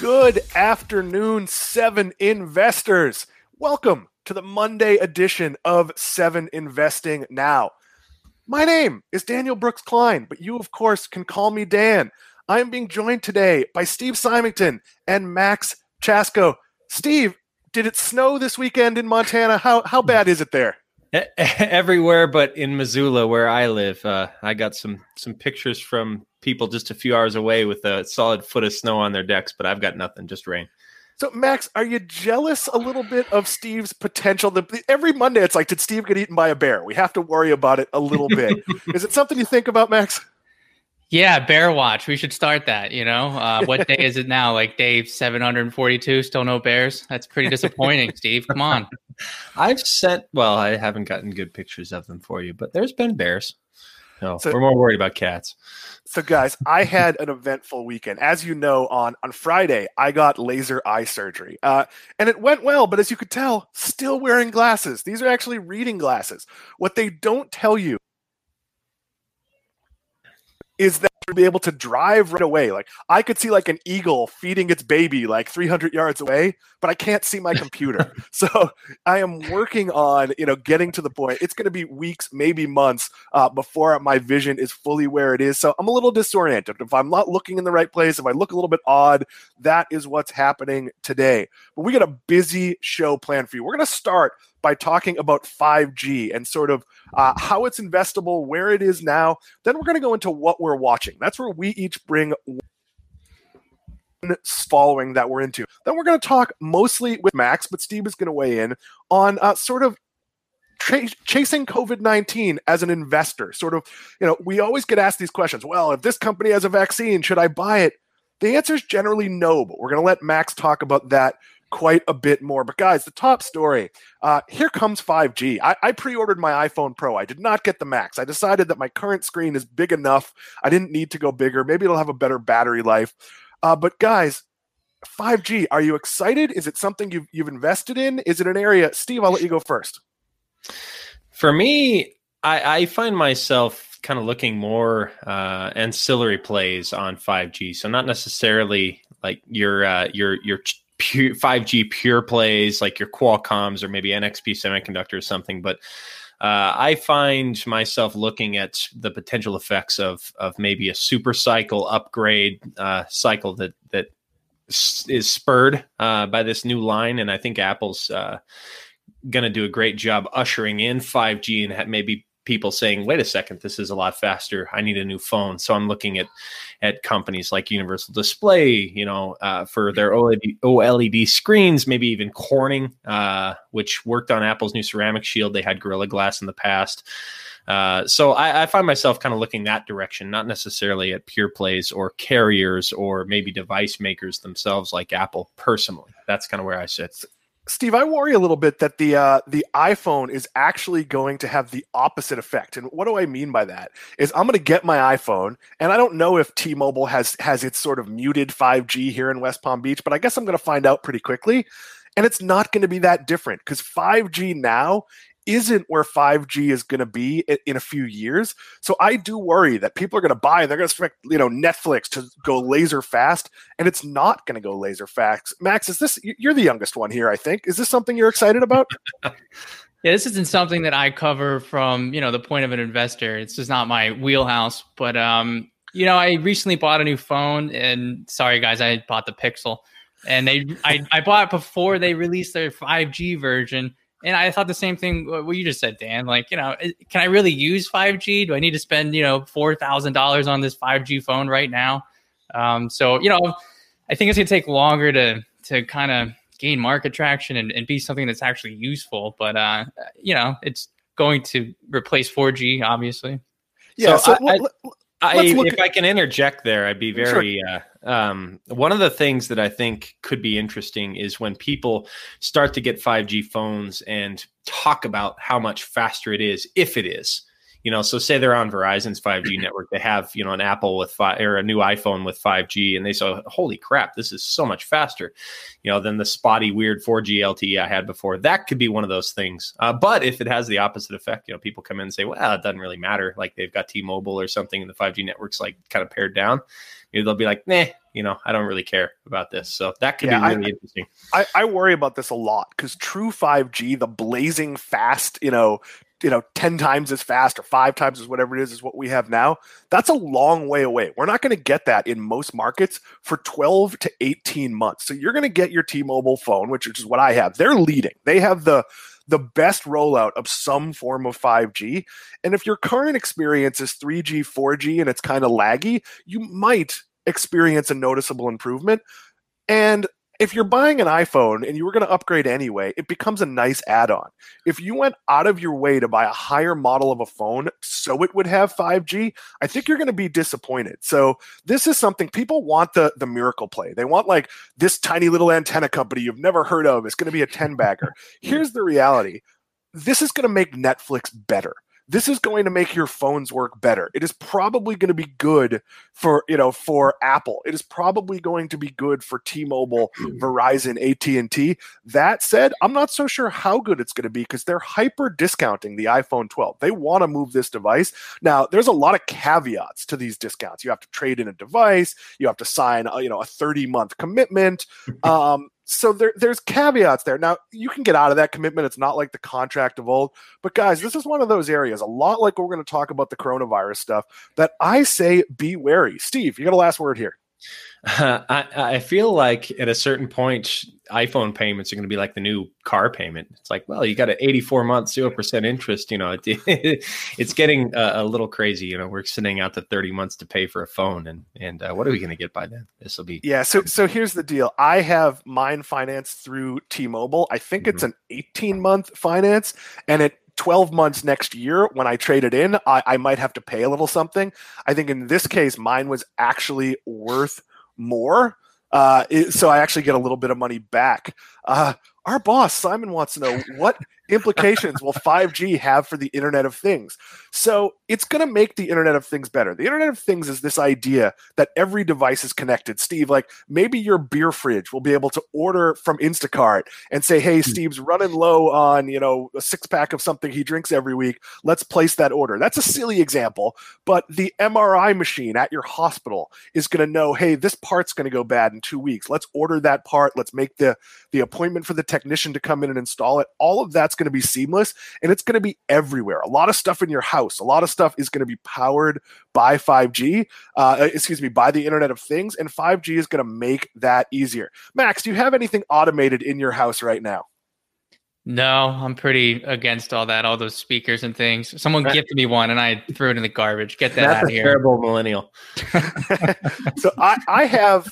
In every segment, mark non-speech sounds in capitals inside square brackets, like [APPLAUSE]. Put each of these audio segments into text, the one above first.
Good afternoon, seven investors. Welcome to the Monday edition of Seven Investing Now. My name is Daniel Brooks Kline, but you, of course, can call me Dan. I am being joined today by Steve Symington and Maxx Chatsko. Steve, did it snow this weekend in Montana? How how bad is it there? [LAUGHS] Everywhere but in Missoula, where I live. Uh, I got some some pictures from people just a few hours away with a solid foot of snow on their decks, but I've got nothing, just rain. So, Max, are you jealous a little bit of Steve's potential? Every Monday, it's like, did Steve get eaten by a bear? We have to worry about it a little bit. [LAUGHS] is it something you think about, Max? Yeah, bear watch. We should start that. You know, uh, what day is it [LAUGHS] now? Like day seven hundred and forty-two. Still no bears. That's pretty disappointing, Steve. Come on. [LAUGHS] I've sent. Well, I haven't gotten good pictures of them for you, but there's been bears. No, so, we're more worried about cats. So, guys, I had an eventful weekend. As you know, on on Friday, I got laser eye surgery, uh, and it went well. But as you could tell, still wearing glasses. These are actually reading glasses. What they don't tell you is that to be able to drive right away. Like I could see like an eagle feeding its baby like 300 yards away, but I can't see my computer. [LAUGHS] so I am working on you know getting to the point. It's going to be weeks, maybe months uh, before my vision is fully where it is. So I'm a little disoriented. If I'm not looking in the right place, if I look a little bit odd, that is what's happening today. But we got a busy show planned for you. We're going to start by talking about 5G and sort of uh, how it's investable, where it is now. Then we're going to go into what we're watching. That's where we each bring following that we're into. Then we're going to talk mostly with Max, but Steve is going to weigh in on uh, sort of Tra- chasing COVID 19 as an investor. Sort of, you know, we always get asked these questions. Well, if this company has a vaccine, should I buy it? The answer is generally no, but we're going to let Max talk about that quite a bit more. But guys, the top story uh, here comes 5G. I, I pre ordered my iPhone Pro. I did not get the Max. I decided that my current screen is big enough. I didn't need to go bigger. Maybe it'll have a better battery life. Uh, but guys, 5G, are you excited? Is it something you've, you've invested in? Is it an area? Steve, I'll let you go first. For me, I, I find myself kind of looking more uh, ancillary plays on 5G. So not necessarily like your uh, your your pure 5G pure plays like your Qualcomm's or maybe NXP Semiconductor or something, but uh, I find myself looking at the potential effects of of maybe a super cycle upgrade uh, cycle that that is spurred uh, by this new line, and I think Apple's uh, going to do a great job ushering in 5G and maybe people saying, "Wait a second, this is a lot faster. I need a new phone." So I'm looking at at companies like Universal Display, you know, uh, for their OLED, OLED screens, maybe even Corning, uh, which worked on Apple's new ceramic shield. They had Gorilla Glass in the past. Uh, so I, I, find myself kind of looking that direction, not necessarily at pure plays or carriers or maybe device makers themselves like Apple. Personally, that's kind of where I sit. Steve, I worry a little bit that the uh, the iPhone is actually going to have the opposite effect. And what do I mean by that? Is I'm going to get my iPhone, and I don't know if T-Mobile has has its sort of muted 5G here in West Palm Beach, but I guess I'm going to find out pretty quickly. And it's not going to be that different because 5G now isn't where 5G is going to be in a few years. So I do worry that people are going to buy and they're going to expect, you know, Netflix to go laser fast and it's not going to go laser fast. Max, is this you're the youngest one here, I think. Is this something you're excited about? [LAUGHS] Yeah, this isn't something that I cover from, you know, the point of an investor. It's just not my wheelhouse, but um, you know, I recently bought a new phone and sorry guys, I bought the Pixel and they I, I bought it before they released their 5G version and I thought the same thing what you just said, Dan. Like, you know, can I really use 5G? Do I need to spend, you know, four thousand dollars on this 5G phone right now? Um, so, you know, I think it's gonna take longer to to kind of gain market traction and, and be something that's actually useful. But uh, you know, it's going to replace 4G, obviously. Yeah. So So, I- let- I, if at- I can interject there, I'd be very. Uh, um, one of the things that I think could be interesting is when people start to get 5G phones and talk about how much faster it is, if it is. You know, so say they're on Verizon's 5G [CLEARS THROAT] network, they have you know an Apple with five or a new iPhone with 5G, and they say, "Holy crap, this is so much faster," you know, than the spotty weird 4G LTE I had before. That could be one of those things. Uh, but if it has the opposite effect, you know, people come in and say, "Well, it doesn't really matter." Like they've got T-Mobile or something, and the 5G network's like kind of pared down. Maybe they'll be like, "Nah, you know, I don't really care about this." So that could Yeah, be really interesting. I, I worry about this a lot because true 5G, the blazing fast, you know, you know, 10 times as fast or five times as whatever it is, is what we have now. That's a long way away. We're not going to get that in most markets for 12 to 18 months. So you're going to get your T-Mobile phone, which is what I have. They're leading. They have the the best rollout of some form of 5G. And if your current experience is 3G, 4G, and it's kind of laggy, you might experience a noticeable improvement. And if you're buying an iPhone and you were going to upgrade anyway, it becomes a nice add on. If you went out of your way to buy a higher model of a phone so it would have 5G, I think you're going to be disappointed. So, this is something people want the, the miracle play. They want like this tiny little antenna company you've never heard of. It's going to be a 10 bagger. Here's the reality this is going to make Netflix better this is going to make your phones work better. It is probably going to be good for you know for apple. It is probably going to be good for t-mobile [CLEARS THROAT] verizon at&t that said i'm not so sure how good it's going to be because they're hyper discounting the iphone 12 they want to move this device. Now there's a lot of caveats to these discounts. You have to trade in a device. You have to sign a, you know a 30 month commitment. [LAUGHS] Um, so there, there's caveats there. Now you can get out of that commitment. It's not like the contract of old. But guys, this is one of those areas, a lot like we're going to talk about the coronavirus stuff, that I say be wary. Steve, you got a last word here. [LAUGHS] I, I feel like at a certain point, iPhone payments are going to be like the new car payment. It's like, well, you got an 84 month, 0% interest. You know, it, [LAUGHS] it's getting uh, a little crazy. You know, we're sitting out to 30 months to pay for a phone. And, and uh, what are we going to get by then? This will be. Yeah. So, so here's the deal. I have mine financed through T-Mobile. I think it's an 18 month finance and it 12 months next year when I trade it in, I, I might have to pay a little something. I think in this case, mine was actually worth more. Uh, it, so I actually get a little bit of money back. Uh, our boss, Simon, wants to know what implications will 5G have for the Internet of Things? So it's going to make the Internet of Things better. The Internet of Things is this idea that every device is connected. Steve, like maybe your beer fridge will be able to order from Instacart and say, hey, hmm. Steve's running low on, you know, a six pack of something he drinks every week. Let's place that order. That's a silly example, but the MRI machine at your hospital is going to know, hey, this part's going to go bad in two weeks. Let's order that part. Let's make the, the appointment for the technician to come in and install it. All of that's going to be seamless and it's going to be everywhere. A lot of stuff in your house, a lot of stuff is going to be powered by 5G, uh, excuse me, by the Internet of Things, and 5G is going to make that easier. Max, do you have anything automated in your house right now? No, I'm pretty against all that, all those speakers and things. Someone That- gifted me one and I threw it in the garbage. Get that That's out a of here. terrible millennial. [LAUGHS] so I, I have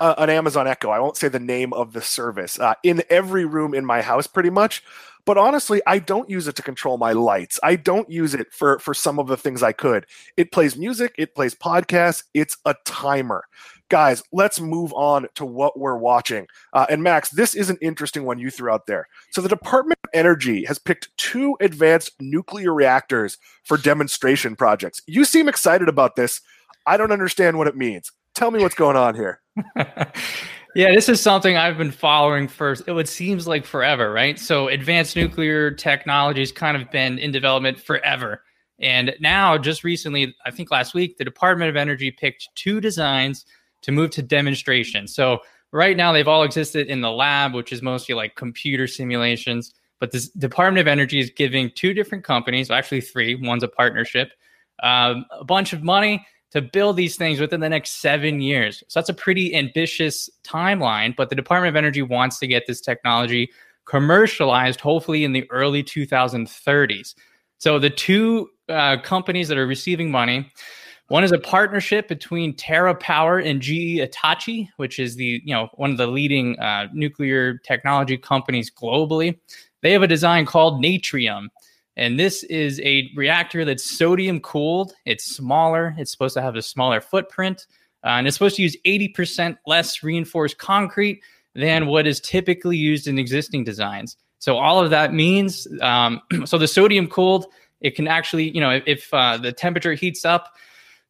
uh, an Amazon Echo. I won't say the name of the service uh, in every room in my house, pretty much. But honestly, I don't use it to control my lights. I don't use it for for some of the things I could. It plays music. It plays podcasts. It's a timer. Guys, let's move on to what we're watching. Uh, and Max, this is an interesting one you threw out there. So the Department of Energy has picked two advanced nuclear reactors for demonstration projects. You seem excited about this. I don't understand what it means. Tell me what's going on here. [LAUGHS] yeah, this is something I've been following for it seems like forever, right? So advanced nuclear technology's kind of been in development forever. And now, just recently, I think last week, the Department of Energy picked two designs to move to demonstration. So right now, they've all existed in the lab, which is mostly like computer simulations. But the Department of Energy is giving two different companies, actually three, one's a partnership, um, a bunch of money to build these things within the next seven years. So that's a pretty ambitious timeline. But the Department of Energy wants to get this technology commercialized, hopefully in the early 2030s. So the two uh, companies that are receiving money One is a partnership between TerraPower and GE Hitachi, which is the you know one of the leading uh, nuclear technology companies globally. They have a design called Natrium, and this is a reactor that's sodium cooled. It's smaller. It's supposed to have a smaller footprint, uh, and it's supposed to use 80% less reinforced concrete than what is typically used in existing designs. So all of that means, um, [CLEARS THROAT] so the sodium cooled, it can actually, you know, if, if uh, the temperature heats up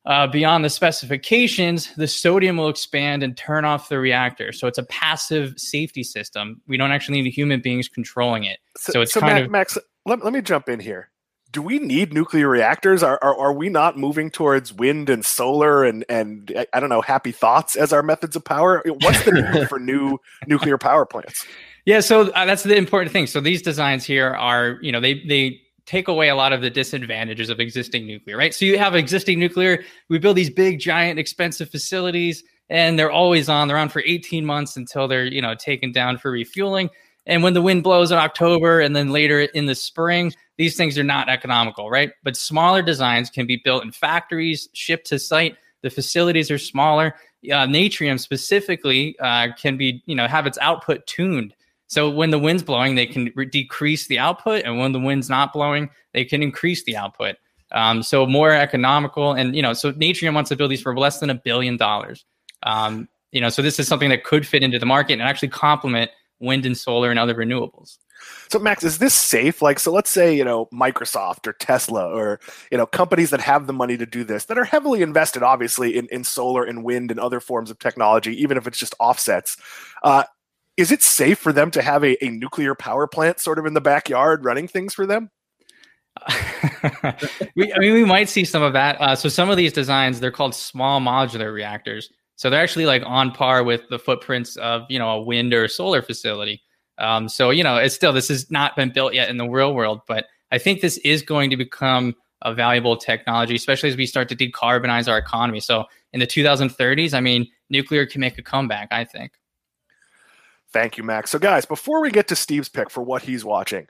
uh, beyond the specifications, the sodium will expand and turn off the reactor. So it's a passive safety system. We don't actually need human beings controlling it. So, so it's so kind Max, of Max. Let, let me jump in here. Do we need nuclear reactors? Are, are are we not moving towards wind and solar and and I don't know happy thoughts as our methods of power? What's the need for new [LAUGHS] nuclear power plants? Yeah, so uh, that's the important thing. So these designs here are, you know, they they take away a lot of the disadvantages of existing nuclear, right? So you have existing nuclear, we build these big, giant, expensive facilities, and they're always on. They're on for 18 months until they're, you know, taken down for refueling. And when the wind blows in October and then later in the spring, these things are not economical, right? But smaller designs can be built in factories, shipped to site. The facilities are smaller. Uh, Natrium specifically uh, can be, you know, have its output tuned so when the wind's blowing, they can re- decrease the output, and when the wind's not blowing, they can increase the output. Um, so more economical, and you know, so Natrium wants to build these for less than a billion dollars. Um, you know, so this is something that could fit into the market and actually complement wind and solar and other renewables. So Max, is this safe? Like, so let's say you know Microsoft or Tesla or you know companies that have the money to do this that are heavily invested, obviously in, in solar and wind and other forms of technology, even if it's just offsets. Uh, is it safe for them to have a, a nuclear power plant sort of in the backyard running things for them? [LAUGHS] we, I mean, we might see some of that. Uh, so some of these designs, they're called small modular reactors. So they're actually like on par with the footprints of you know a wind or a solar facility. Um, so you know, it's still this has not been built yet in the real world, but I think this is going to become a valuable technology, especially as we start to decarbonize our economy. So in the 2030s, I mean, nuclear can make a comeback. I think. Thank you, Max. So, guys, before we get to Steve's pick for what he's watching,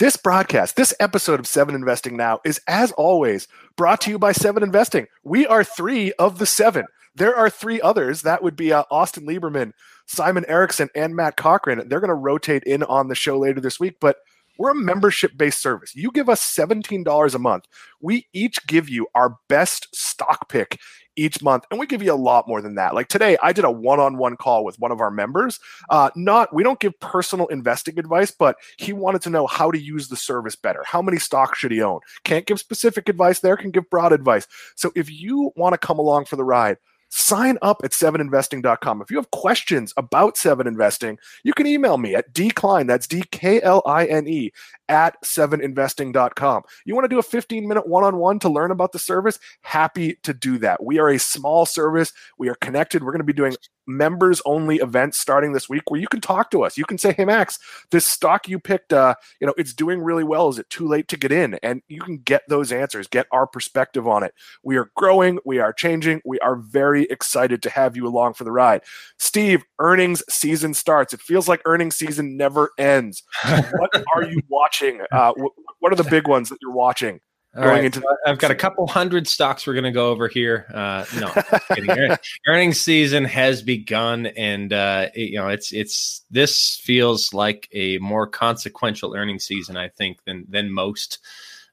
this broadcast, this episode of Seven Investing Now is, as always, brought to you by Seven Investing. We are three of the seven. There are three others. That would be uh, Austin Lieberman, Simon Erickson, and Matt Cochrane. They're going to rotate in on the show later this week, but we're a membership based service. You give us $17 a month. We each give you our best stock pick each month and we give you a lot more than that like today i did a one-on-one call with one of our members uh, not we don't give personal investing advice but he wanted to know how to use the service better how many stocks should he own can't give specific advice there can give broad advice so if you want to come along for the ride sign up at 7investing.com. If you have questions about 7 Investing, you can email me at dkline, that's D K L I N E, at 7investing.com. You want to do a 15 minute one on one to learn about the service? Happy to do that. We are a small service. We are connected. We're going to be doing members only events starting this week where you can talk to us. You can say, Hey, Max, this stock you picked, uh, you know, it's doing really well. Is it too late to get in? And you can get those answers, get our perspective on it. We are growing. We are changing. We are very excited to have you along for the ride. Steve, earnings season starts. It feels like earnings season never ends. [LAUGHS] what are you watching? Watching? Uh, what are the big ones that you're watching? going right. into the- I've got a couple hundred stocks we're going to go over here. Uh, no, [LAUGHS] earnings season has begun, and uh, it, you know it's it's this feels like a more consequential earnings season, I think, than than most.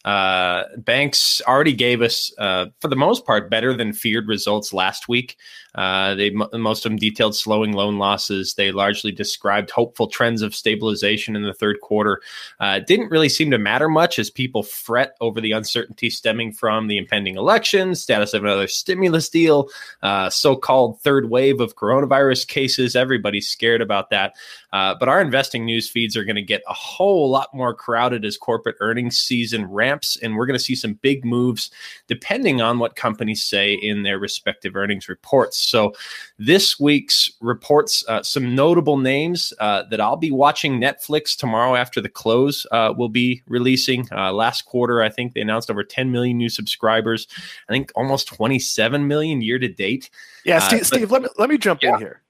Uh, banks already gave us, uh, for the most part, better than feared results last week. Uh, they most of them detailed slowing loan losses. They largely described hopeful trends of stabilization in the third quarter. Uh, it didn't really seem to matter much as people fret over the uncertainty stemming from the impending election, status of another stimulus deal, uh, so-called third wave of coronavirus cases. Everybody's scared about that. Uh, but our investing news feeds are going to get a whole lot more crowded as corporate earnings season ramps, and we're going to see some big moves depending on what companies say in their respective earnings reports. So, this week's reports uh, some notable names uh, that I'll be watching. Netflix tomorrow after the close uh, will be releasing. Uh, last quarter, I think they announced over 10 million new subscribers. I think almost 27 million year to date. Yeah, Steve, but, Steve let me let me jump yeah. in here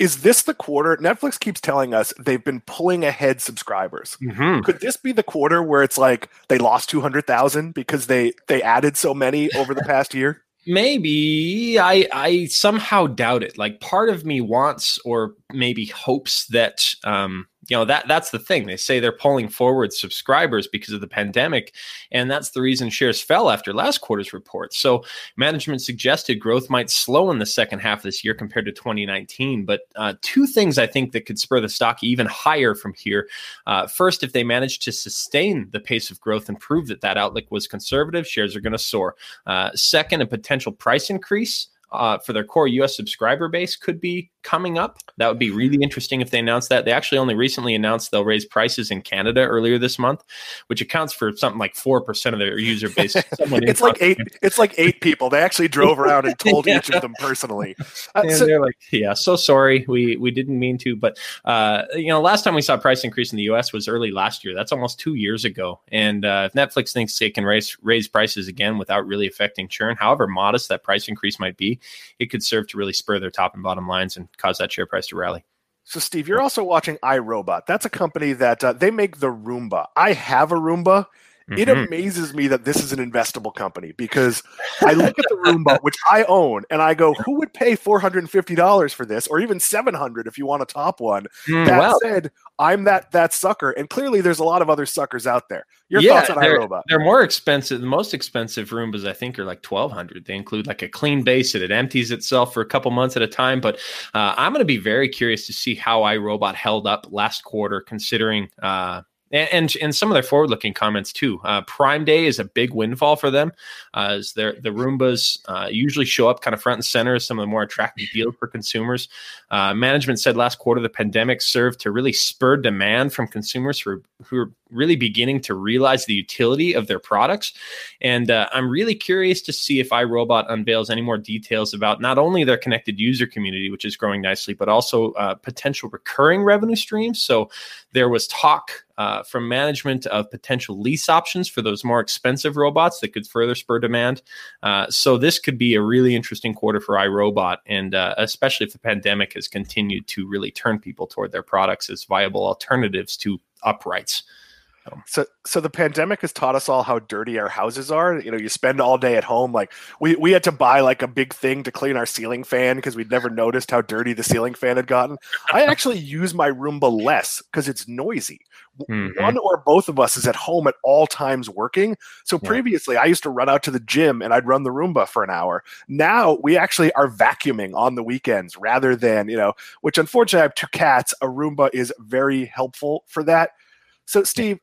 is this the quarter? Netflix keeps telling us they've been pulling ahead subscribers. Mm-hmm. Could this be the quarter where it's like they lost two hundred thousand because they they added so many over the past year? Maybe I I somehow doubt it. Like part of me wants or maybe hopes that um you know that that's the thing. They say they're pulling forward subscribers because of the pandemic and that's the reason shares fell after last quarter's report. So management suggested growth might slow in the second half of this year compared to 2019 but uh, two things i think that could spur the stock even higher from here. Uh, first if they manage to sustain the pace of growth and prove that that outlook was conservative shares are going to soar. Uh, second a potential price increase uh, for their core US subscriber base could be coming up. That would be really interesting if they announced that. They actually only recently announced they'll raise prices in Canada earlier this month, which accounts for something like four percent of their user base. [LAUGHS] it's like eight. It's like eight people. They actually drove around and [LAUGHS] told yeah. each of them personally. [LAUGHS] Uh, and so, they're like, "Yeah, so sorry, we we didn't mean to." But uh, you know, last time we saw price increase in the U.S. was early last year. That's almost two years ago. And uh, if Netflix thinks they can raise raise prices again without really affecting churn, however modest that price increase might be, it could serve to really spur their top and bottom lines and cause that share price to rally. So, Steve, you're also watching iRobot. That's a company that uh, they make the Roomba. I have a Roomba. Mm-hmm. It amazes me that this is an investable company because I look at the Roomba, [LAUGHS] which I own, and I go, "Who would pay four hundred and fifty dollars for this, or even seven hundred if you want a top one?" Mm, that well, said, I'm that that sucker, and clearly there's a lot of other suckers out there. Your yeah, thoughts on they're, iRobot? They're more expensive. The most expensive Roombas I think are like twelve hundred. They include like a clean base that it empties itself for a couple months at a time. But uh, I'm going to be very curious to see how iRobot held up last quarter, considering. Uh, and, and, and some of their forward looking comments too. Uh, Prime Day is a big windfall for them, uh, as their the Roombas uh, usually show up kind of front and center as some of the more attractive deals for consumers. Uh, management said last quarter the pandemic served to really spur demand from consumers who, who are really beginning to realize the utility of their products. And uh, I'm really curious to see if iRobot unveils any more details about not only their connected user community, which is growing nicely, but also uh, potential recurring revenue streams. So there was talk uh, from management of potential lease options for those more expensive robots that could further spur demand. Uh, so this could be a really interesting quarter for iRobot, and uh, especially if the pandemic has continued to really turn people toward their products as viable alternatives to uprights. So, so the pandemic has taught us all how dirty our houses are. You know, you spend all day at home. Like we, we had to buy like a big thing to clean our ceiling fan because we'd never noticed how dirty the ceiling fan had gotten. I actually [LAUGHS] use my Roomba less because it's noisy. Mm-hmm. One or both of us is at home at all times working. So previously, I used to run out to the gym and I'd run the Roomba for an hour. Now we actually are vacuuming on the weekends rather than you know. Which unfortunately, I have two cats. A Roomba is very helpful for that. So, Steve,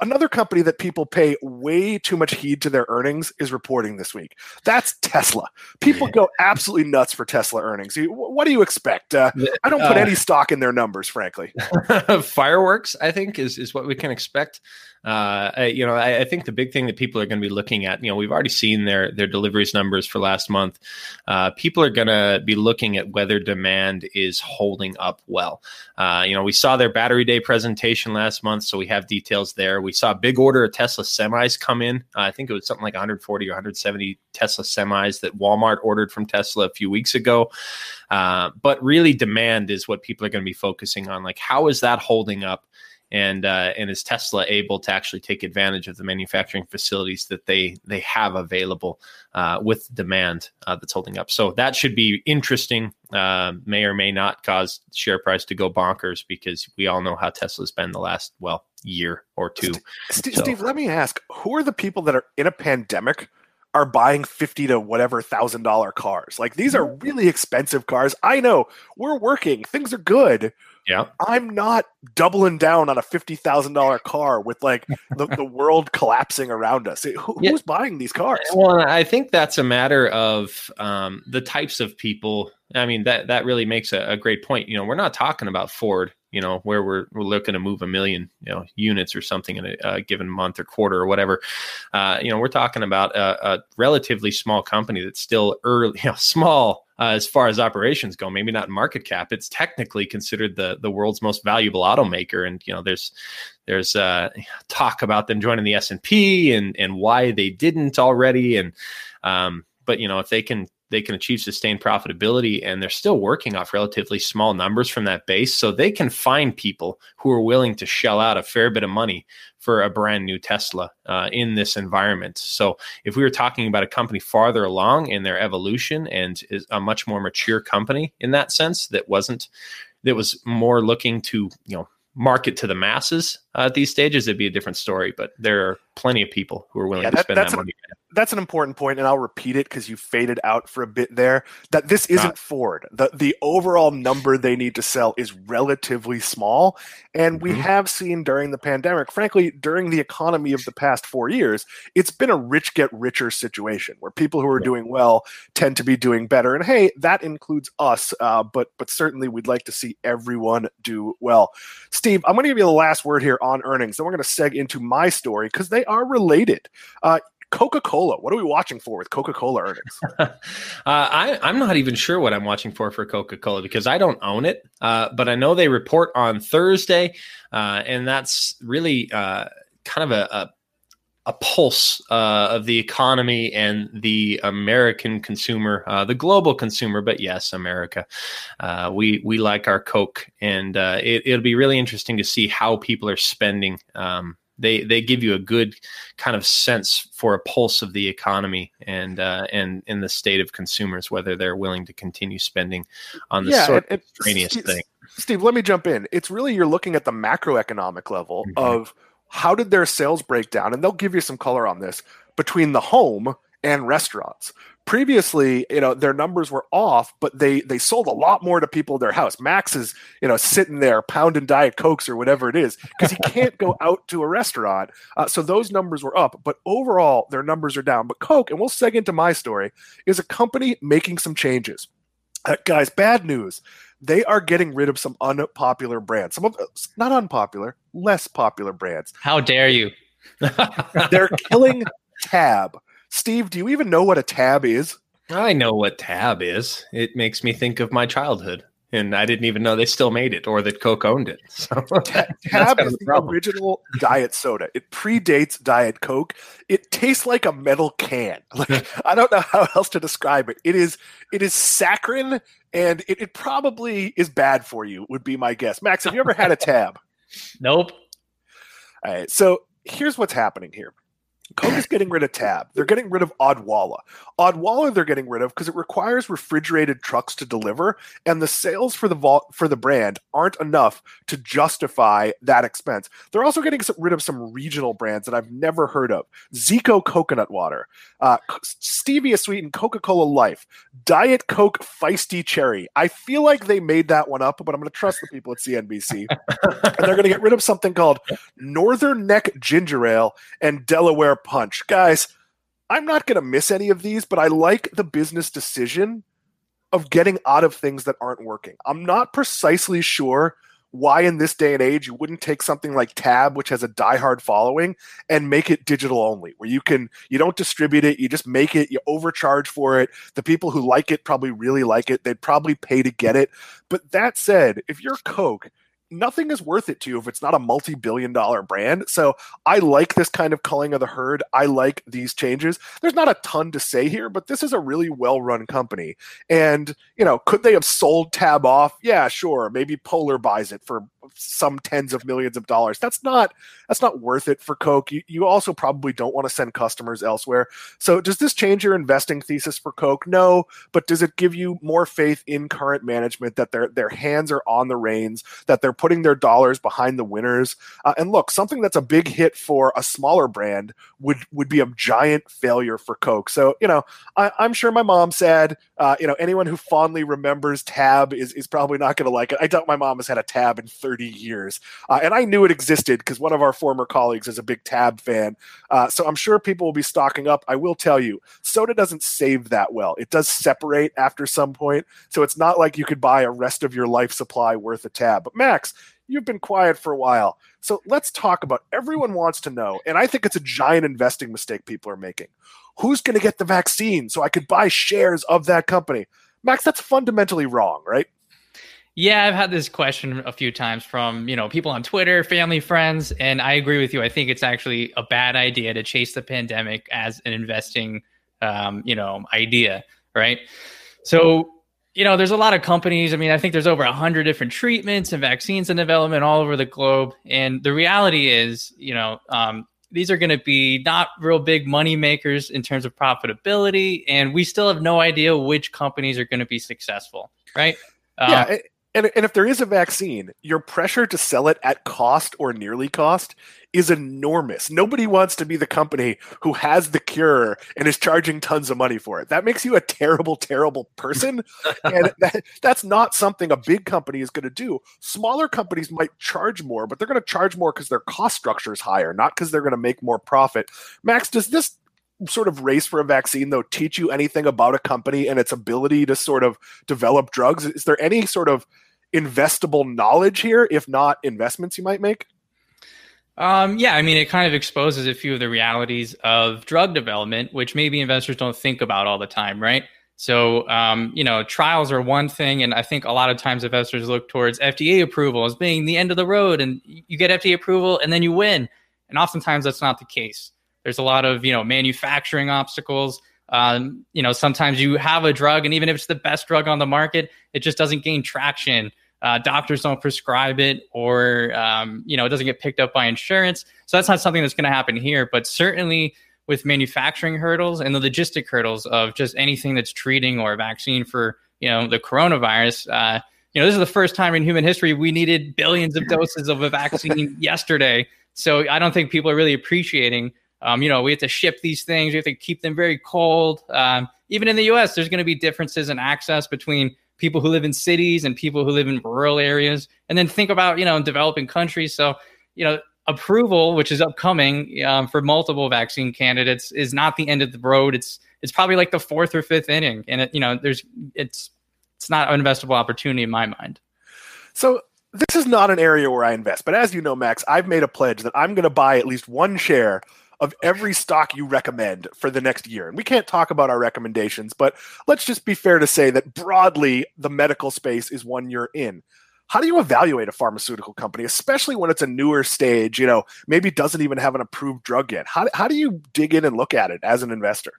Another company that people pay way too much heed to their earnings is reporting this week. That's Tesla. People go absolutely nuts for Tesla earnings. What do you expect? Uh, I don't put uh, any stock in their numbers, frankly. [LAUGHS] Fireworks, I think, is is what we can expect. Uh, you know, I, I, think the big thing that people are going to be looking at, you know, we've already seen their their deliveries numbers for last month. Uh, people are going to be looking at whether demand is holding up well. Uh, you know, we saw their battery day presentation last month, so we have details there. We saw a big order of Tesla semis come in. I think it was something like 140 or 170 Tesla semis that Walmart ordered from Tesla a few weeks ago. Uh, but really, demand is what people are going to be focusing on. Like, how is that holding up? And uh, and is Tesla able to actually take advantage of the manufacturing facilities that they they have available uh, with demand uh, that's holding up? So that should be interesting. Uh, may or may not cause share price to go bonkers because we all know how Tesla's been the last well year or two. Steve, so. Steve let me ask: Who are the people that are in a pandemic? are buying 50 to whatever thousand dollar cars. Like these are really expensive cars. I know we're working, things are good. Yeah. I'm not doubling down on a $50,000 car with like the, the [LAUGHS] world collapsing around us. Who, yeah. Who's buying these cars? Well, I think that's a matter of um, the types of people. I mean, that, that really makes a, a great point. You know, we're not talking about Ford you know, where we're, we're looking to move a million, you know, units or something in a, a given month or quarter or whatever. Uh, you know, we're talking about a, a, relatively small company that's still early, [LAUGHS] you know, small uh, as far as operations go. Maybe not market cap. It's technically considered the the world's most valuable automaker, and you know, there's there's uh, talk about them joining the S and P and and why they didn't already, and um, but you know, if they can they can achieve sustained profitability and they're still working off relatively small numbers from that base so they can find people who are willing to shell out a fair bit of money for a brand new Tesla uh, in this environment. So if we were talking about a company farther along in their evolution and is a much more mature company in that sense that wasn't that was more looking to you know market to the masses uh, at these stages, it'd be a different story. But there are plenty of people who are willing yeah, that, to spend that money that's an important point, and I'll repeat it because you faded out for a bit there. That this isn't Ford. the The overall number they need to sell is relatively small, and we mm-hmm. have seen during the pandemic, frankly, during the economy of the past four years, it's been a rich get richer situation where people who are yeah. doing well tend to be doing better. And hey, that includes us, uh, but but certainly we'd like to see everyone do well. Steve, I'm going to give you the last word here on earnings, and we're going to seg into my story because they are related. Uh, Coca Cola. What are we watching for with Coca Cola earnings? [LAUGHS] uh, I, am not even sure what I'm watching for for Coca Cola because I don't own it, uh, but I know they report on Thursday, uh, and that's really uh, kind of a, a, a pulse uh, of the economy and the American consumer, uh, the global consumer. But yes, America, we we like our Coke, and it, will be really interesting to see how people are spending. Um, they they give you a good kind of sense for a pulse of the economy and uh, and in the state of consumers whether they're willing to continue spending on this yeah, sort of extraneous Steve, thing. Steve, let me jump in. It's really you're looking at the macroeconomic level mm-hmm. of how did their sales break down, and they'll give you some color on this between the home and restaurants. Previously you know their numbers were off but they they sold a lot more to people their house. Max is you know sitting there pounding diet cokes or whatever it is because he can't go out to a restaurant. Uh, so those numbers were up but overall their numbers are down. But coke and we'll seg into my story is a company making some changes. Uh, guys bad news they are getting rid of some unpopular brands some of not unpopular less popular brands how dare you [LAUGHS] they're killing tab Steve, do you even know what a tab is? I know what tab is. It makes me think of my childhood. And I didn't even know they still made it or that Coke owned it. So Tab [LAUGHS] is the, the original diet soda. It predates Diet Coke. It tastes like a metal can. [LAUGHS] Like I don't know how else to describe it. It is it is saccharine and it, it probably is bad for you, would be my guess. Max, have you ever had a [LAUGHS] tab? Nope. All right. So here's what's happening here. Coke is getting rid of Tab. They're getting rid of Odwalla. Odwalla they're getting rid of because it requires refrigerated trucks to deliver, and the sales for the vol- for the brand aren't enough to justify that expense. They're also getting rid of some regional brands that I've never heard of: Zico coconut water, uh, stevia sweetened Coca Cola Life, Diet Coke Feisty Cherry. I feel like they made that one up, but I'm going to trust the people at CNBC. [LAUGHS] and they're going to get rid of something called Northern Neck Ginger Ale and Delaware Punch. Guys, I'm not going to miss any of these, but I like the business decision of getting out of things that aren't working. I'm not precisely sure why in this day and age you wouldn't take something like tab which has a diehard following and make it digital only where you can you don't distribute it you just make it you overcharge for it the people who like it probably really like it they'd probably pay to get it but that said if you're coke nothing is worth it to you if it's not a multi-billion dollar brand. So I like this kind of culling of the herd. I like these changes. There's not a ton to say here, but this is a really well-run company. And, you know, could they have sold Tab off? Yeah, sure. Maybe Polar buys it for some tens of millions of dollars. That's not that's not worth it for Coke. You, you also probably don't want to send customers elsewhere. So does this change your investing thesis for Coke? No, but does it give you more faith in current management that their their hands are on the reins, that they're putting their dollars behind the winners? Uh, and look, something that's a big hit for a smaller brand would would be a giant failure for Coke. So you know, I, am sure my mom said, uh, you know, anyone who fondly remembers Tab is is probably not going to like it. I doubt my mom has had a Tab in 30 30 years. Uh, and I knew it existed because one of our former colleagues is a big Tab fan. Uh, so I'm sure people will be stocking up. I will tell you, soda doesn't save that well. It does separate after some point. So it's not like you could buy a rest of your life supply worth of Tab. But Max, you've been quiet for a while. So let's talk about everyone wants to know, and I think it's a giant investing mistake people are making. Who's going to get the vaccine so I could buy shares of that company? Max, that's fundamentally wrong, right? Yeah, I've had this question a few times from, you know, people on Twitter, family, friends, and I agree with you. I think it's actually a bad idea to chase the pandemic as an investing um, you know, idea, right? So you know, there's a lot of companies. I mean, I think there's over 100 different treatments and vaccines in development all over the globe. And the reality is, you know, um, these are going to be not real big money makers in terms of profitability. And we still have no idea which companies are going to be successful, right? Yeah. Um, and, and if there is a vaccine, your pressure to sell it at cost or nearly cost is enormous. Nobody wants to be the company who has the cure and is charging tons of money for it. That makes you a terrible, terrible person. [LAUGHS] and that, that's not something a big company is going to do. Smaller companies might charge more, but they're going to charge more because their cost structure is higher, not because they're going to make more profit. Max, does this sort of race for a vaccine though teach you anything about a company and its ability to sort of develop drugs is there any sort of investable knowledge here if not investments you might make um, yeah, I mean, it kind of exposes a few of the realities of drug development, which maybe investors don't think about all the time, right? So, um, you know, trials are one thing, and I think a lot of times investors look towards FDA approval as being the end of the road, and you get FDA approval and then you win. And oftentimes that's not the case. There's a lot of you know manufacturing obstacles. Um, you know, sometimes you have a drug, and even if it's the best drug on the market, it just doesn't gain traction. Uh, doctors don't prescribe it or um, you know it doesn't get picked up by insurance. So that's not something that's going to happen here. But certainly with manufacturing hurdles and the logistic hurdles of just anything that's treating or a vaccine for you know the coronavirus uh, you know this is the first time in human history we needed billions of doses of a vaccine [LAUGHS] yesterday. So i don't think people are really appreciating um, you know we have to ship these things we have to keep them very cold um, even in the us there's going to be differences in access between people who live in cities and people who live in rural areas. And then think about, you know, developing countries. So, you know, approval, which is upcoming um, for multiple vaccine candidates, is not the end of the road. It's it's probably like the fourth or fifth inning, and it, you know, there's it's it's not an investable opportunity in my mind. So this is not an area where I invest, but as you know, Max, I've made a pledge that I'm going to buy at least one share of every stock you recommend for the next year. And we can't talk about our recommendations, but let's just be fair to say that broadly, the medical space is one you're in. How do you evaluate a pharmaceutical company, especially when it's a newer stage, you know, maybe doesn't even have an approved drug yet? How, how do you dig in and look at it as an investor?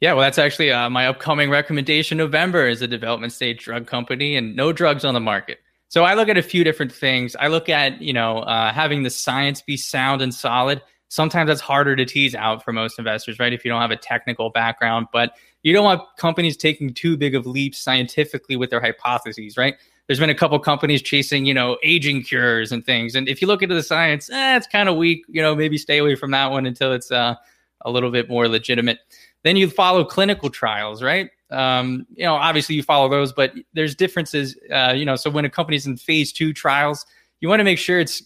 Yeah, well, that's actually uh, my upcoming recommendation. November is a development stage drug company and no drugs on the market. So I look at a few different things. I look at you know uh, having the science be sound and solid sometimes that's harder to tease out for most investors, right? If you don't have a technical background, but you don't want companies taking too big of leaps scientifically with their hypotheses, right? There's been a couple companies chasing, you know, aging cures and things. And if you look into the science, eh, it's kind of weak. You know, maybe stay away from that one until it's uh, a little bit more legitimate. Then you follow clinical trials, right? Um, you know, obviously you follow those, but there's differences. Uh, you know, so when a company's in phase two trials, you want to make sure it's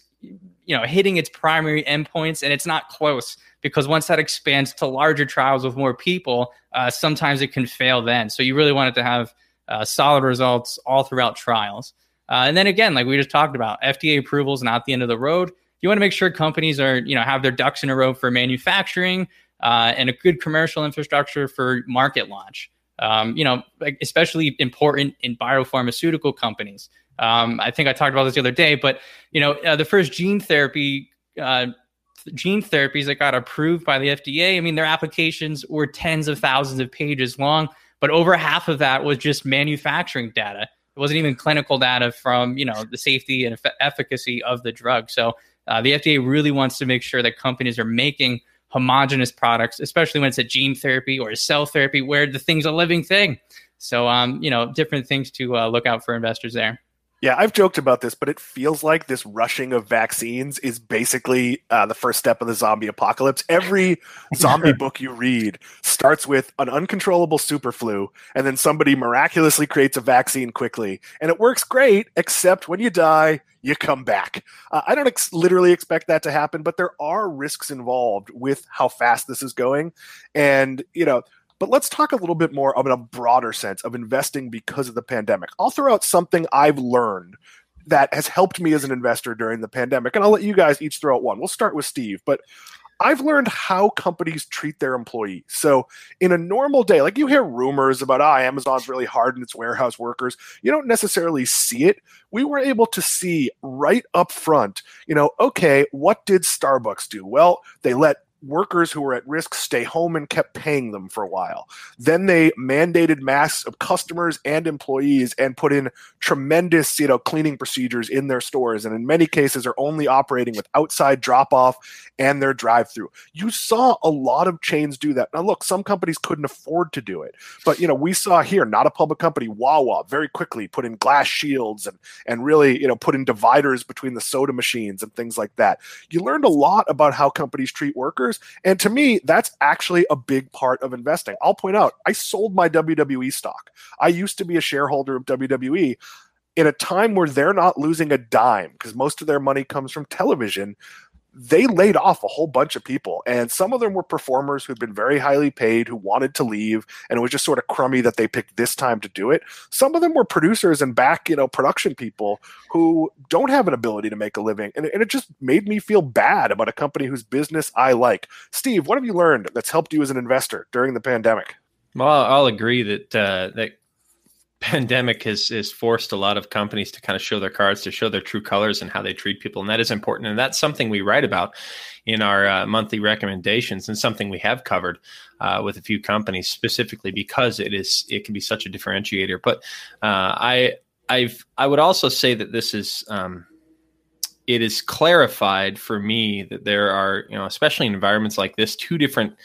you know hitting its primary endpoints and it's not close because once that expands to larger trials with more people uh, sometimes it can fail then. So you really want it to have uh, solid results all throughout trials. Uh, and then again like we just talked about fda approval is not the end of the road. You want to make sure companies are you know have their ducks in a row for manufacturing uh, and a good commercial infrastructure for market launch um, you know especially important in biopharmaceutical companies um, I think I talked about this the other day, but you know, uh, the first gene therapy uh, gene therapies that got approved by the FDA, I mean, their applications were tens of thousands of pages long, but over half of that was just manufacturing data. It wasn't even clinical data from you know the safety and efficacy of the drug. So uh, the FDA really wants to make sure that companies are making homogenous products, especially when it's a gene therapy or a cell therapy, where the thing's a living thing. So, um, you know, different things to uh, look out for investors there. Yeah, I've joked about this, but it feels like this rushing of vaccines is basically uh, the first step of the zombie apocalypse. Every [LAUGHS] zombie book you read starts with an uncontrollable super flu, and then somebody miraculously creates a vaccine quickly. And it works great, except when you die, you come back. Uh, I don't ex- literally expect that to happen, but there are risks involved with how fast this is going. And, you know, but let's talk a little bit more of a broader sense of investing because of the pandemic. I'll throw out something I've learned that has helped me as an investor during the pandemic, and I'll let you guys each throw out one. We'll start with Steve, but I've learned how companies treat their employees. So, in a normal day, like you hear rumors about, ah, Amazon's really hard on its warehouse workers. You don't necessarily see it. We were able to see right up front, you know, okay, what did Starbucks do? Well, they let workers who were at risk stay home and kept paying them for a while. Then they mandated masks of customers and employees and put in tremendous, you know, cleaning procedures in their stores and in many cases are only operating with outside drop off and their drive through. You saw a lot of chains do that. Now look, some companies couldn't afford to do it. But you know, we saw here not a public company Wawa very quickly put in glass shields and and really, you know, put in dividers between the soda machines and things like that. You learned a lot about how companies treat workers and to me, that's actually a big part of investing. I'll point out, I sold my WWE stock. I used to be a shareholder of WWE in a time where they're not losing a dime because most of their money comes from television they laid off a whole bunch of people and some of them were performers who'd been very highly paid who wanted to leave and it was just sort of crummy that they picked this time to do it. Some of them were producers and back you know production people who don't have an ability to make a living and, and it just made me feel bad about a company whose business i like. Steve what have you learned that's helped you as an investor during the pandemic? Well i'll agree that uh, that pandemic has has forced a lot of companies to kind of show their cards, to show their true colors and how they treat people, and that is important. And that's something we write about in our uh, monthly recommendations, and something we have covered uh, with a few companies specifically because it is it can be such a differentiator. But uh, I I've I would also say that this is. Um, it is clarified for me that there are, you know, especially in environments like this, two different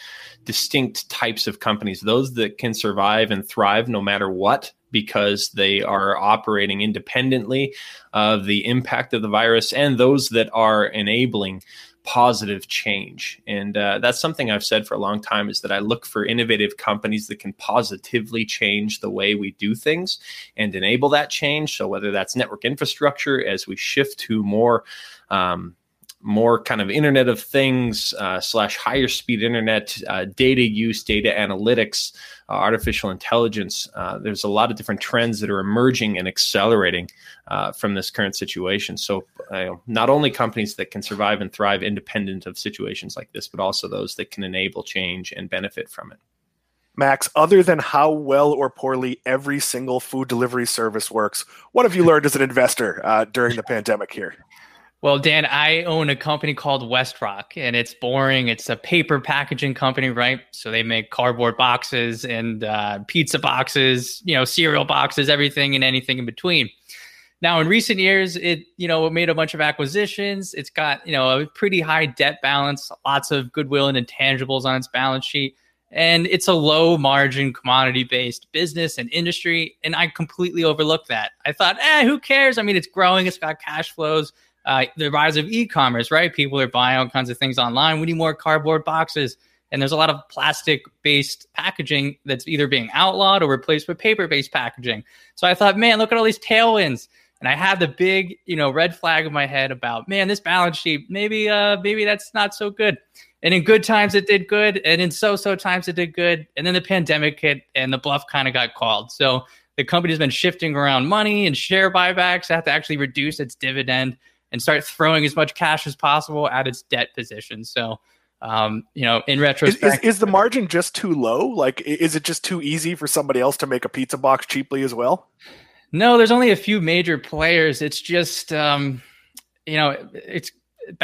distinct types of companies those that can survive and thrive no matter what because they are operating independently of the impact of the virus, and those that are enabling positive change. And uh, that's something I've said for a long time is that I look for innovative companies that can positively change the way we do things and enable that change. So whether that's network infrastructure as we shift to more um, more kind of Internet of Things uh, slash higher speed internet, uh, data use, data analytics, uh, artificial intelligence. Uh, there's a lot of different trends that are emerging and accelerating uh, from this current situation. So, not only companies that can survive and thrive independent of situations like this, but also those that can enable change and benefit from it. Maxx, other than how well or poorly every single food delivery service works, what have you learned as an investor uh, during the [LAUGHS] pandemic here? Well, Dan, I own a company called Westrock, and it's boring. It's a paper packaging company, right? So they make cardboard boxes and uh, pizza boxes, you know, cereal boxes, everything and anything in between. Now, in recent years, it you know made a bunch of acquisitions. It's got you know a pretty high debt balance, lots of goodwill and intangibles on its balance sheet, and it's a low margin commodity based business and industry. And I completely overlooked that. I thought, eh, who cares? I mean, it's growing. It's got cash flows uh, the rise of e-commerce, right? People are buying all kinds of things online. We need more cardboard boxes, and there's a lot of plastic-based packaging that's either being outlawed or replaced with paper-based packaging. So I thought, man, look at all these tailwinds. And I had the big, you know, red flag in my head about, man, this balance sheet, maybe, uh, maybe that's not so good. And in good times, it did good, and in so-so times, it did good. And then the pandemic hit, and the bluff kind of got called. So the company's been shifting around money and share buybacks. Have to actually reduce its dividend and start throwing as much cash as possible at its debt position. So, um, you know, in retrospect, is, is, is, the margin just too low? Like, is it just too easy for somebody else to make a pizza box cheaply as well? No, there's only a few major players. It's just, um, you know, it's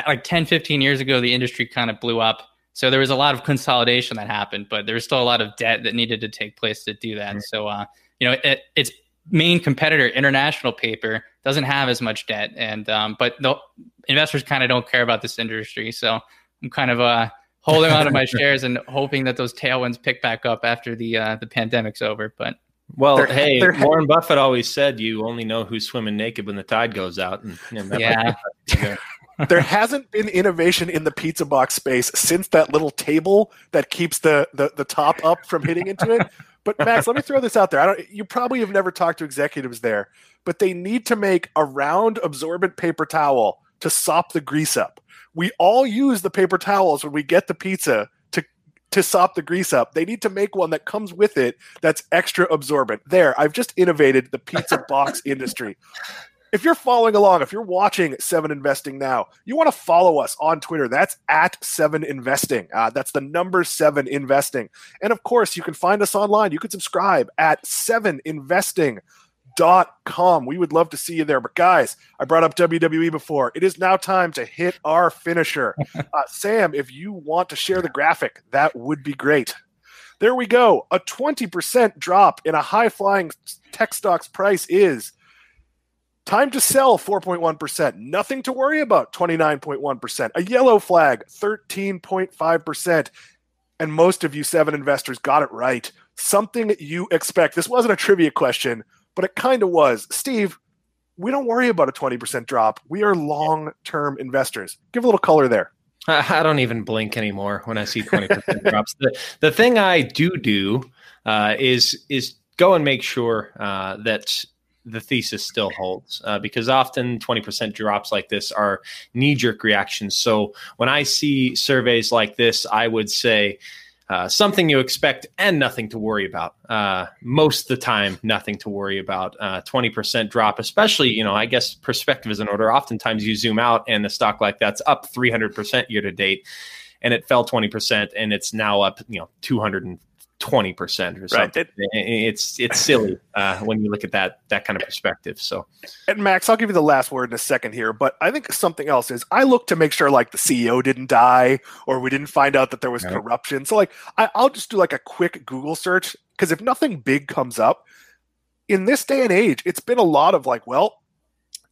like 10, 15 years ago, the industry kind of blew up. So there was a lot of consolidation that happened, but there was still a lot of debt that needed to take place to do that. Mm-hmm. So, uh, you know, it, it's main competitor, International Paper, doesn't have as much debt, and um, but the investors kind of don't care about this industry. So I'm kind of uh, holding on to my [LAUGHS] shares and hoping that those tailwinds pick back up after the uh, the pandemic's over. But well, they're, hey, they're, Warren Buffett always said you only know who's swimming naked when the tide goes out. And, yeah. [LAUGHS] there hasn't been innovation in the pizza box space since that little table that keeps the, the, the top up from hitting into it. But Maxx, let me throw this out there. I don't. You probably have never talked to executives there, but they need to make a round absorbent paper towel to sop the grease up. We all use the paper towels when we get the pizza to to sop the grease up. They need to make one that comes with it that's extra absorbent. There, I've just innovated the pizza box [LAUGHS] industry if you're following along, if you're watching Seven Investing now, you want to follow us on Twitter. That's at Seven Investing. Uh, that's the number Seven Investing. And of course, you can find us online. You can subscribe at Seven Investing com. We would love to see you there. But guys, I brought up WWE before. It is now time to hit our finisher. [LAUGHS] Uh, Sam, if you want to share the graphic, that would be great. There we go. A 20% drop in a high flying tech stocks price is time to sell 4.1%. Nothing to worry about 29.1%. A yellow flag 13.5%. And most of you seven investors got it right. Something you expect. This wasn't a trivia question, but it kind of was. Steve, we don't worry about a 20% drop. We are long term investors. Give a little color there. I don't even blink anymore when I see 20% [LAUGHS] drops. The, the thing I do do uh, is is go and make sure uh, that the thesis still holds uh, because often 20% drops like this are knee jerk reactions. So when I see surveys like this, I would say, uh, something you expect and nothing to worry about. Uh, most of the time, nothing to worry about. Uh, 20% drop, especially, you know, I guess perspective is in order. Oftentimes you zoom out and a stock like that's up 300% year to date and it fell 20% and it's now up, you know, 200 twenty percent or something. Right. It, it's it's silly uh, when you look at that that kind of perspective. So, and Maxx, I'll give you the last word in a second here, but I think something else is I look to make sure like the CEO didn't die or we didn't find out that there was right. corruption. So like I, I'll just do like a quick Google search because if nothing big comes up in this day and age, it's been a lot of like, well,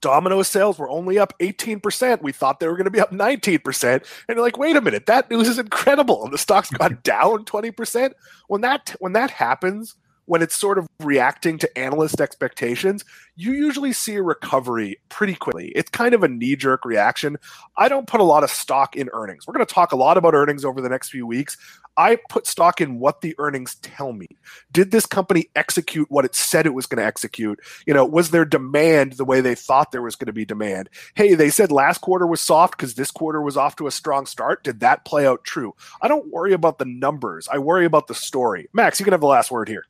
Domino's sales were only up 18%. We thought they were going to be up 19%. And you're like, wait a minute, that news is incredible. And the stock's gone [LAUGHS] down 20%. When that when that happens, when it's sort of reacting to analyst expectations, you usually see a recovery pretty quickly. It's kind of a knee jerk reaction. I don't put a lot of stock in earnings. We're going to talk a lot about earnings over the next few weeks. I put stock in what the earnings tell me. Did this company execute what it said it was going to execute? You know, was there demand the way they thought there was going to be demand? Hey, they said last quarter was soft because this quarter was off to a strong start. Did that play out true? I don't worry about the numbers. I worry about the story. Maxx, you can have the last word here.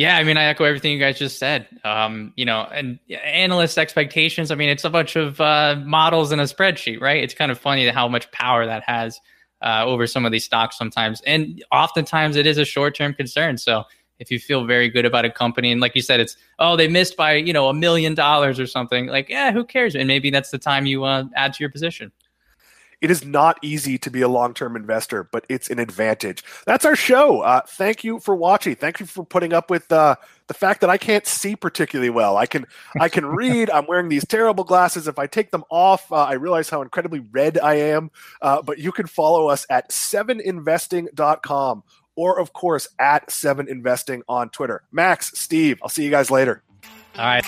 Yeah, I mean, I echo everything you guys just said. Um, you know, and analyst expectations. I mean, it's a bunch of uh, models in a spreadsheet, right? It's kind of funny how much power that has uh, over some of these stocks sometimes, and oftentimes it is a short-term concern. So if you feel very good about a company, and like you said, it's oh they missed by you know a million dollars or something, like yeah, who cares? And maybe that's the time you uh, add to your position. It is not easy to be a long term investor, but it's an advantage. That's our show. Uh, thank you for watching. Thank you for putting up with uh, the fact that I can't see particularly well. I can I can [LAUGHS] read. I'm wearing these terrible glasses. If I take them off, uh, I realize how incredibly red I am. Uh, but you can follow us at 7investing.com or, of course, at 7investing on Twitter. Maxx, Steve, I'll see you guys later. All right.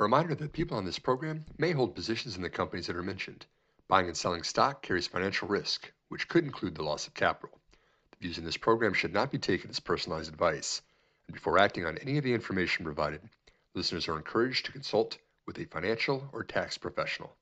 A reminder that people on this program may hold positions in the companies that are mentioned. Buying and selling stock carries financial risk, which could include the loss of capital. The views in this program should not be taken as personalized advice, and before acting on any of the information provided, listeners are encouraged to consult with a financial or tax professional.